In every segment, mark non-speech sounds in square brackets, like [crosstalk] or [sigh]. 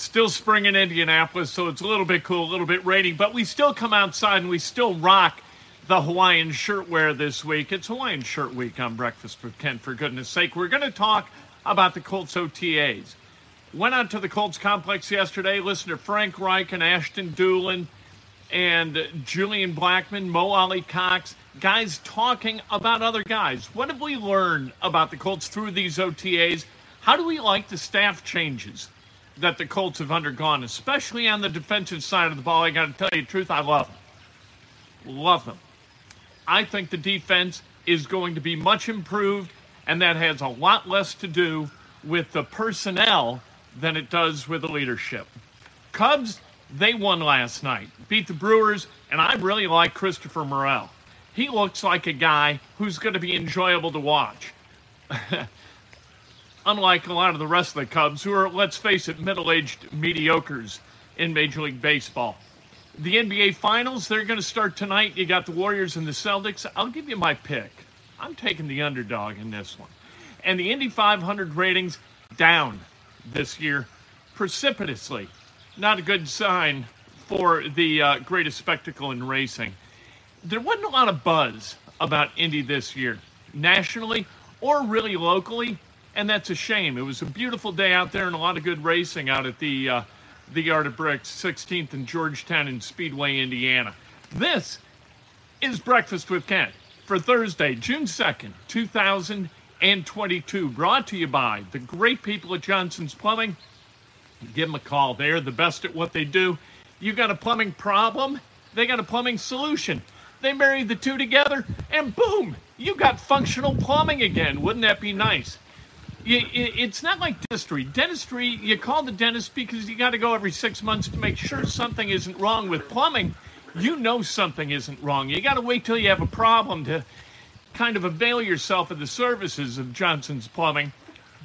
Still spring in Indianapolis, so it's a little bit cool, a little bit rainy, but we still come outside and we still rock the Hawaiian shirt wear this week. It's Hawaiian Shirt Week on Breakfast with Kent, for goodness sake. We're going to talk about the Colts OTAs. Went out to the Colts complex yesterday, listened to Frank Reich and Ashton Dulin and Julian Blackmon, Mo Alie-Cox, guys talking about other guys. What have we learned about the Colts through these OTAs? How do we like the staff changes that the Colts have undergone, especially on the defensive side of the ball? I got to tell you the truth, I love them. Love them. I think the defense is going to be much improved, and that has a lot less to do with the personnel than it does with the leadership. Cubs, they won last night, beat the Brewers, and I really like Christopher Morel. He looks like a guy who's going to be enjoyable to watch. [laughs] Unlike a lot of the rest of the Cubs, who are, let's face it, middle aged mediocres in Major League Baseball. The NBA Finals, they're going to start tonight. You got the Warriors and the Celtics. I'll give you my pick. I'm taking the underdog in this one. And the Indy 500 ratings down this year precipitously. Not a good sign for the uh, greatest spectacle in racing. There wasn't a lot of buzz about Indy this year, nationally or really locally, and that's a shame. It was a beautiful day out there and a lot of good racing out at the uh, the Yard of Bricks, 16th and Georgetown in Speedway, Indiana. This is Breakfast with Kent for Thursday, June 2nd, 2022. Brought to you by the great people at Johnson's Plumbing. Give them a call. They're the best at what they do. You got a plumbing problem, they got a plumbing solution. They marry the two together, and boom, you got functional plumbing again. Wouldn't that be nice? It's not like dentistry. Dentistry, you call the dentist because you got to go every six months to make sure something isn't wrong with plumbing. You know something isn't wrong. You got to wait till you have a problem to kind of avail yourself of the services of Johnson's Plumbing.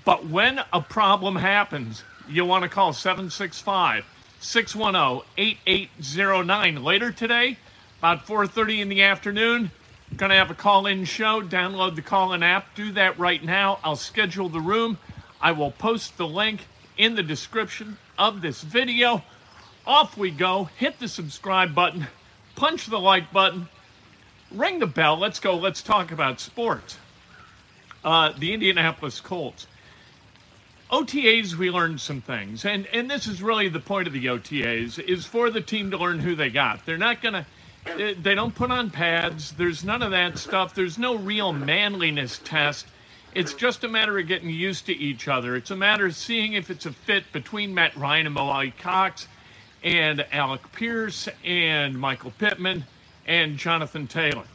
But when a problem happens, you want to call 765 610 8809. Later today, about 4.30 in the afternoon, Going to have a call in show. Download the call in app. Do that right now. I'll schedule the room. I will post the link in the description of this video. Off we go. Hit the subscribe button. Punch the like button. Ring the bell. Let's go. Let's talk about sports. Uh, the Indianapolis Colts. OTAs, we learned some things, and and this is really the point of the OTAs is for the team to learn who they got. They're not going to they don't put on pads. There's none of that stuff. There's no real manliness test. It's just a matter of getting used to each other. It's a matter of seeing if it's a fit between Matt Ryan and Mo Alie-Cox and Alec Pierce and Michael Pittman and Jonathan Taylor.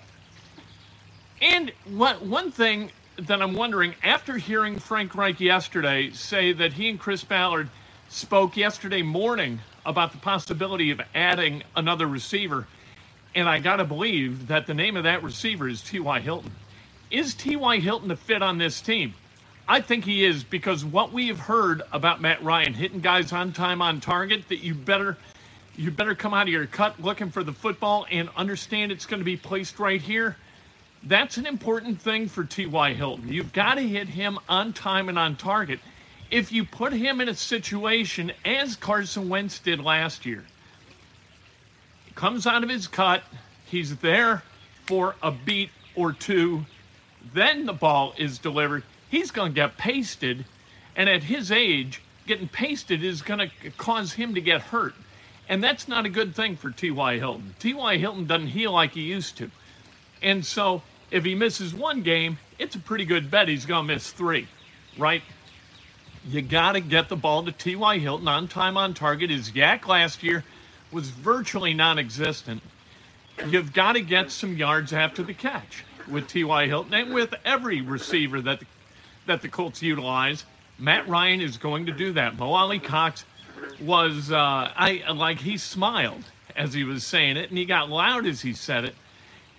And what, one thing that I'm wondering, after hearing Frank Reich yesterday say that he and Chris Ballard spoke yesterday morning about the possibility of adding another receiver – and I got to believe that the name of that receiver is T.Y. Hilton. Is T.Y. Hilton a fit on this team? I think he is because what we have heard about Matt Ryan hitting guys on time on target that you better you better come out of your cut looking for the football and understand it's going to be placed right here. That's an important thing for T.Y. Hilton. You've got to hit him on time and on target. If you put him in a situation as Carson Wentz did last year, comes out of his cut. He's there for a beat or two. Then the ball is delivered. He's going to get pasted. And at his age, getting pasted is going to cause him to get hurt. And that's not a good thing for T.Y. Hilton. T.Y. Hilton doesn't heal like he used to. And so if he misses one game, it's a pretty good bet he's going to miss three, right? You got to get the ball to T.Y. Hilton on time on target. His YAC last year was virtually non existent. You've got to get some yards after the catch with T.Y. Hilton and with every receiver that the, that the Colts utilize. Matt Ryan is going to do that. Mo Alie-Cox was, uh, I like, he smiled as he was saying it, and he got loud as he said it.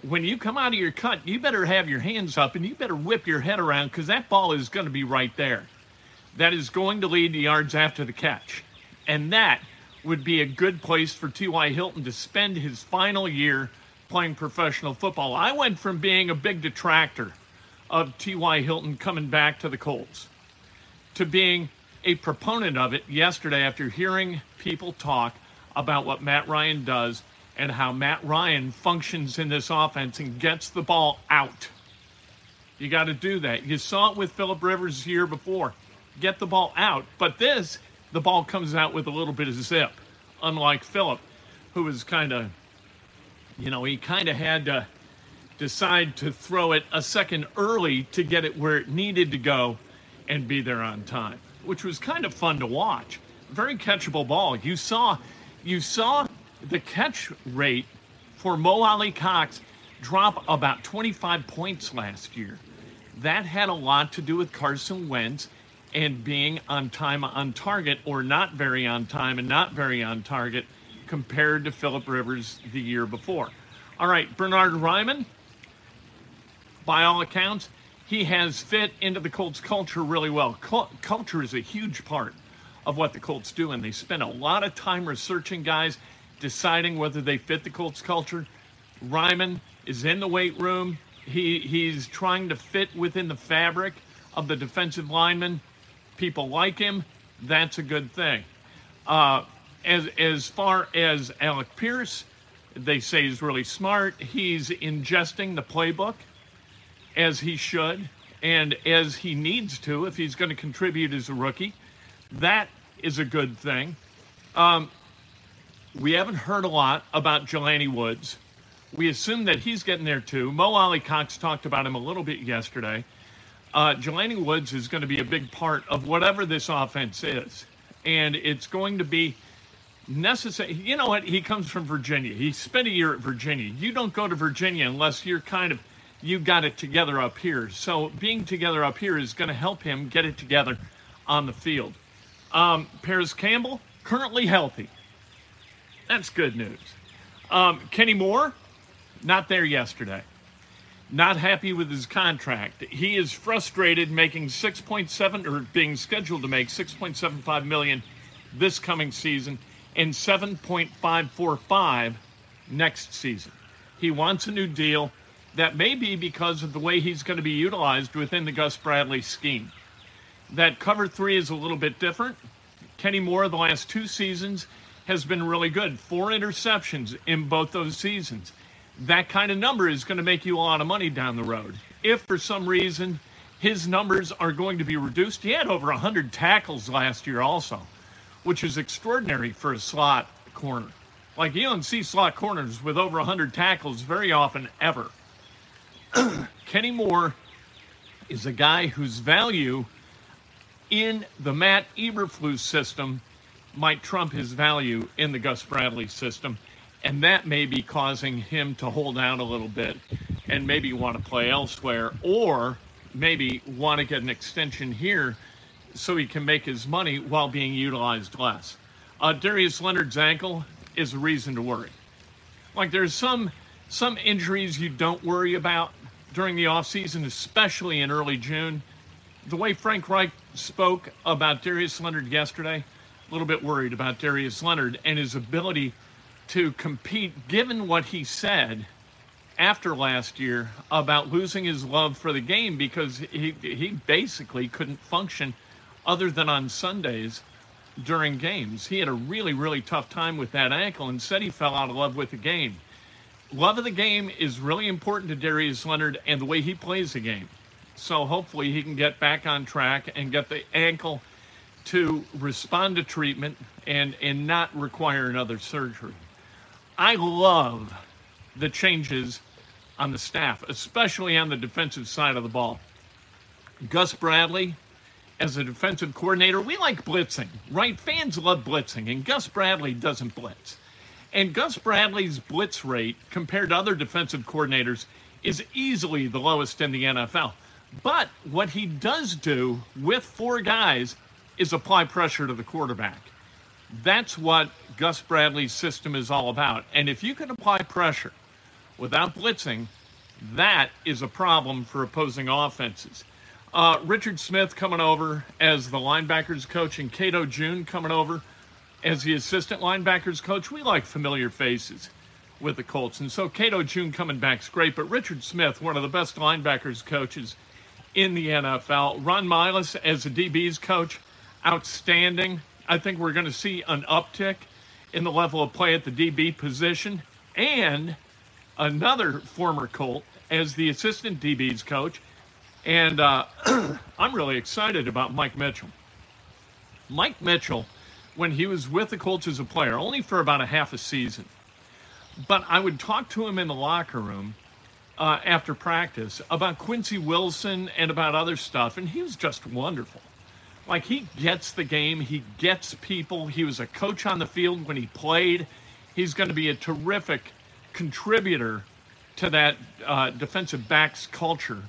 When you come out of your cut, you better have your hands up and you better whip your head around because that ball is going to be right there. That is going to lead to yards after the catch. And that would be a good place for T.Y. Hilton to spend his final year playing professional football. I went from being a big detractor of T.Y. Hilton coming back to the Colts to being a proponent of it yesterday after hearing people talk about what Matt Ryan does and how Matt Ryan functions in this offense and gets the ball out. You got to do that. You saw it with Philip Rivers year before. Get the ball out. But this, the ball comes out with a little bit of zip, unlike Philip, who was kind of, you know, he kind of had to decide to throw it a second early to get it where it needed to go and be there on time, which was kind of fun to watch. Very catchable ball. You saw, you saw the catch rate for Mo Alie-Cox drop about 25 points last year. That had a lot to do with Carson Wentz and being on time on target or not very on time and not very on target compared to Philip Rivers the year before. All right, Bernard Raimann, by all accounts, he has fit into the Colts culture really well. culture is a huge part of what the Colts do, and they spend a lot of time researching guys, deciding whether they fit the Colts culture. Raimann is in the weight room. He he's trying to fit within the fabric of the defensive lineman. People like him. That's a good thing. Uh, as as far as Alec Pierce, they say he's really smart. He's ingesting the playbook as he should and as he needs to if he's going to contribute as a rookie. That is a good thing. Um, we haven't heard a lot about Jelani Woods. We assume that he's getting there too. Mo Alie-Cox talked about him a little bit yesterday. Uh, Jelani Woods is going to be a big part of whatever this offense is. And it's going to be necessary. You know what? He comes from Virginia. He spent a year at Virginia. You don't go to Virginia unless you're kind of you got it together up here. So being together up here is going to help him get it together on the field. Um, Parris Campbell, currently healthy. That's good news. Um, Kenny Moore, not there yesterday. Not happy with his contract. He is frustrated making 6.7 or being scheduled to make 6.75 million this coming season and 7.545 next season. He wants a new deal that may be because of the way he's going to be utilized within the Gus Bradley scheme. That cover three is a little bit different. Kenny Moore, the last two seasons, has been really good. Four interceptions in both those seasons. That kind of number is going to make you a lot of money down the road. If for some reason his numbers are going to be reduced, he had over 100 tackles last year, also, which is extraordinary for a slot corner. Like you don't see slot corners with over 100 tackles very often ever. [clears throat] Kenny Moore is a guy whose value in the Matt Eberflus system might trump his value in the Gus Bradley system. And that may be causing him to hold out a little bit and maybe want to play elsewhere or maybe want to get an extension here so he can make his money while being utilized less. Uh, Darius Leonard's ankle is a reason to worry. Like there's some some injuries you don't worry about during the offseason, especially in early June. The way Frank Reich spoke about Darius Leonard yesterday, a little bit worried about Darius Leonard and his ability to compete, given what he said after last year about losing his love for the game because he, he basically couldn't function other than on Sundays during games. He had a really, really tough time with that ankle and said he fell out of love with the game love of the game is really important to Darius Leonard and the way he plays the game. So hopefully he can get back on track and get the ankle to respond to treatment and and not require another surgery. I love the changes on the staff, especially on the defensive side of the ball. Gus Bradley, as a defensive coordinator, we like blitzing, right? Fans love blitzing, and Gus Bradley doesn't blitz. And Gus Bradley's blitz rate compared to other defensive coordinators is easily the lowest in the NFL. But what he does do with four guys is apply pressure to the quarterback. That's what Gus Bradley's system is all about. And if you can apply pressure without blitzing, that is a problem for opposing offenses. Uh, Richard Smith coming over as the linebackers coach and Cato June coming over as the assistant linebackers coach, we like familiar faces with the Colts. And so Cato June coming back is great, but Richard Smith, one of the best linebackers coaches in the NFL. Ron Milus as the DB's coach, outstanding. I think we're going to see an uptick in the level of play at the DB position and another former Colt as the assistant DB's coach. And uh, [clears throat] I'm really excited about Mike Mitchell. Mike Mitchell, when he was with the Colts as a player, only for about a half a season, but I would talk to him in the locker room uh, after practice about Quincy Wilson and about other stuff, and he was just wonderful. Like he gets the game, he gets people. He was a coach on the field when he played. He's going to be a terrific contributor to that uh, defensive backs culture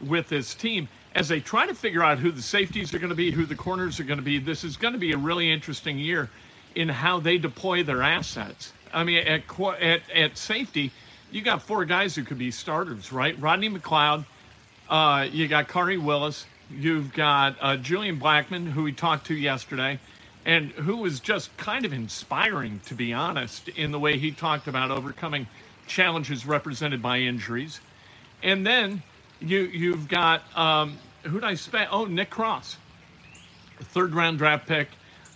with this team as they try to figure out who the safeties are going to be, who the corners are going to be. This is going to be a really interesting year in how they deploy their assets. I mean, at at, at safety, you got four guys who could be starters, right? Rodney McLeod, uh, you got Khari Willis, you've got uh, Julian Blackmon, who we talked to yesterday, and who was just kind of inspiring, to be honest, in the way he talked about overcoming challenges represented by injuries. And then you you've got um, who did I spend? Oh, Nick Cross, third round draft pick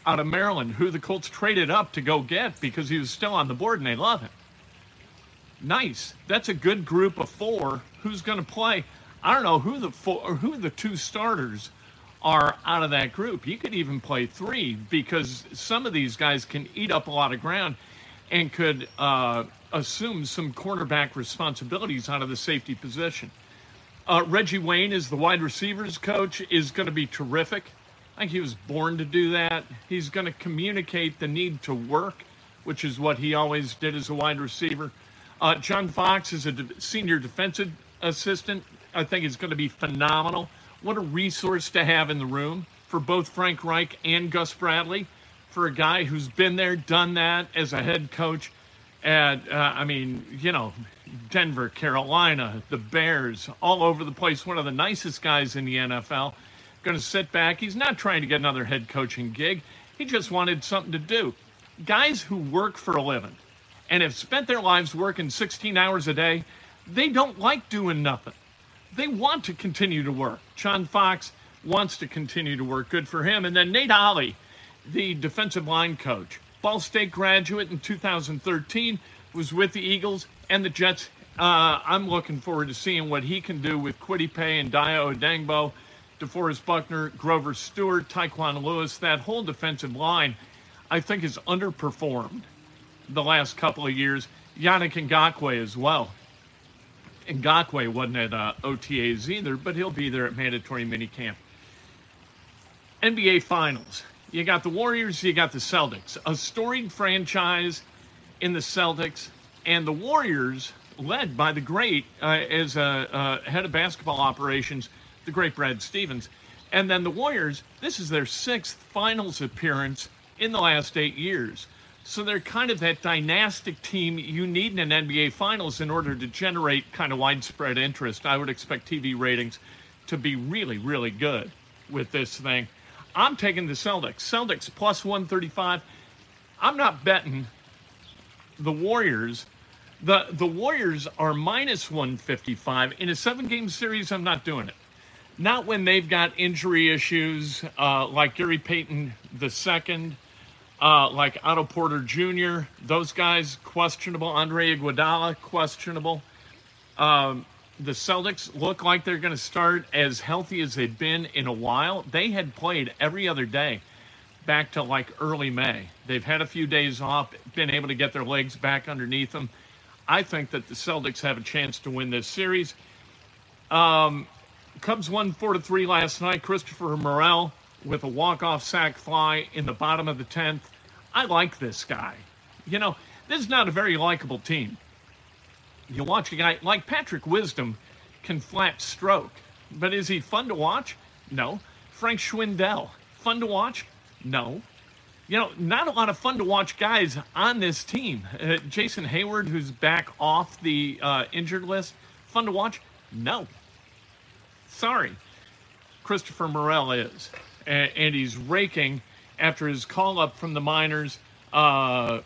out of Maryland, who the Colts traded up to go get because he was still on the board and they love him. Nice. That's a good group of four. Who's going to play? I don't know who the four who the two starters are out of that group. You could even play three because some of these guys can eat up a lot of ground and could uh, assume some cornerback responsibilities out of the safety position. Uh, Reggie Wayne is the wide receivers coach, is going to be terrific. I think he was born to do that. He's going to communicate the need to work, which is what he always did as a wide receiver. Uh, John Fox is a de- senior defensive assistant. I think is going to be phenomenal. What a resource to have in the room for both Frank Reich and Gus Bradley, for a guy who's been there, done that as a head coach. at, uh, I mean, you know, Denver, Carolina, the Bears, all over the place. One of the nicest guys in the NFL. Going to sit back. He's not trying to get another head coaching gig. He just wanted something to do. Guys who work for a living and have spent their lives working 16 hours a day, they don't like doing nothing. They want to continue to work. John Fox wants to continue to work. Good for him. And then Nate Ollie, the defensive line coach, Ball State graduate in 2013, was with the Eagles and the Jets. Uh, I'm looking forward to seeing what he can do with Kwity Paye and Dayo Odeyingbo, DeForest Buckner, Grover Stewart, Tyquan Lewis. That whole defensive line, I think, has underperformed the last couple of years. Yannick Ngakoue as well. Ngakoue wasn't at uh, OTAs either, but he'll be there at mandatory minicamp. NBA Finals. You got the Warriors, you got the Celtics. A storied franchise in the Celtics and the Warriors, led by the great, uh, as a, head of basketball operations, the great Brad Stevens. And then the Warriors, this is their sixth finals appearance in the last eight years. So they're kind of that dynastic team you need in an NBA Finals in order to generate kind of widespread interest. I would expect TV ratings to be really, really good with this thing. I'm taking the Celtics. Celtics plus 135. I'm not betting the Warriors. The the Warriors are minus 155 in a seven game series. I'm not doing it. Not when they've got injury issues uh, like Gary Payton the second uh, like Otto Porter Jr., those guys questionable. Andre Iguodala questionable. Um, the Celtics look like they're going to start as healthy as they've been in a while. They had played every other day back to like early May. They've had a few days off, been able to get their legs back underneath them. I think that the Celtics have a chance to win this series. Um, Cubs won four to three last night. Christopher Morel with a walk-off sac fly in the bottom of the 10th. I like this guy. You know, this is not a very likable team. You watch a guy like Patrick Wisdom can flat stroke, but is he fun to watch? No. Frank Schwindel, fun to watch? No. You know, not a lot of fun to watch guys on this team. Uh, Jason Heyward, who's back off the uh, injured list, fun to watch? No. Sorry. Christopher Morel is and, he's raking after his call up from the minors uh,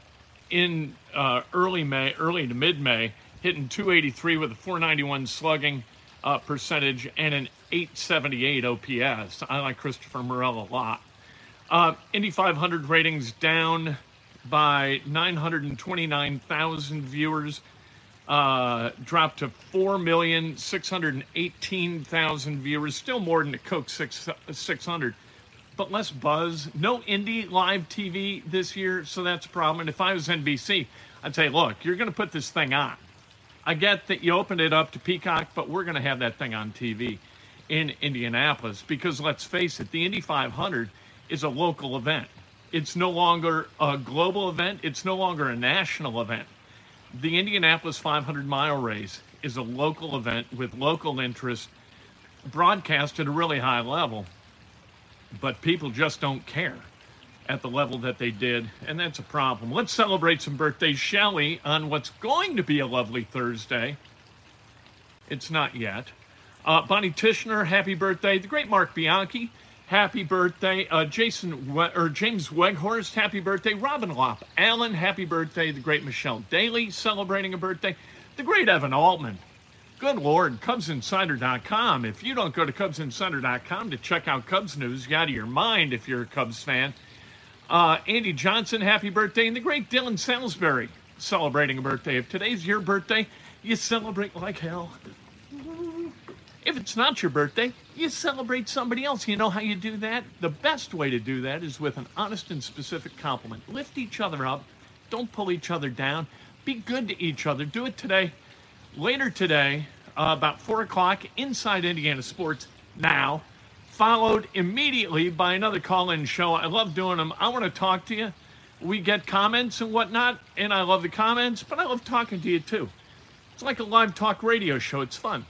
in uh, early May, early to mid May, hitting 283 with a 491 slugging uh, percentage and an 878 OPS. I like Christopher Morel a lot. Uh, Indy 500 ratings down by 929,000 viewers, uh, dropped to 4,618,000 viewers, still more than the Coke 6, 600, but less buzz. No Indy live TV this year, so that's a problem. And if I was NBC, I'd say, look, you're going to put this thing on. I get that you opened it up to Peacock, but we're going to have that thing on TV in Indianapolis because let's face it, the Indy 500 is a local event. It's no longer a global event, it's no longer a national event. The Indianapolis 500 mile race is a local event with local interest, broadcast at a really high level, but people just don't care at the level that they did, and that's a problem. Let's celebrate some birthdays, shall we, on what's going to be a lovely Thursday. It's not yet. Uh, Bonnie Tishner, happy birthday. The great Mark Bianchi, happy birthday. Uh, Jason we- or James Weghorst, happy birthday. Robin Lop Allen, happy birthday. The great Michelle Daly, celebrating a birthday. The great Evan Altman. Good Lord, CubsInsider.com. If you don't go to CubsInsider.com to check out Cubs news, you out of your mind if you're a Cubs fan. Uh, Andy Johnson, happy birthday. And the great Dylan Salisbury, celebrating a birthday. If today's your birthday, you celebrate like hell. If it's not your birthday, you celebrate somebody else. You know how you do that? The best way to do that is with an honest and specific compliment. Lift each other up. Don't pull each other down. Be good to each other. Do it today. Later today, uh, about 4 o'clock, Inside Indiana Sports Now, followed immediately by another call in show. I love doing them. I want to talk to you. We get comments and whatnot, and I love the comments, but I love talking to you too. It's like a live talk radio show. It's fun.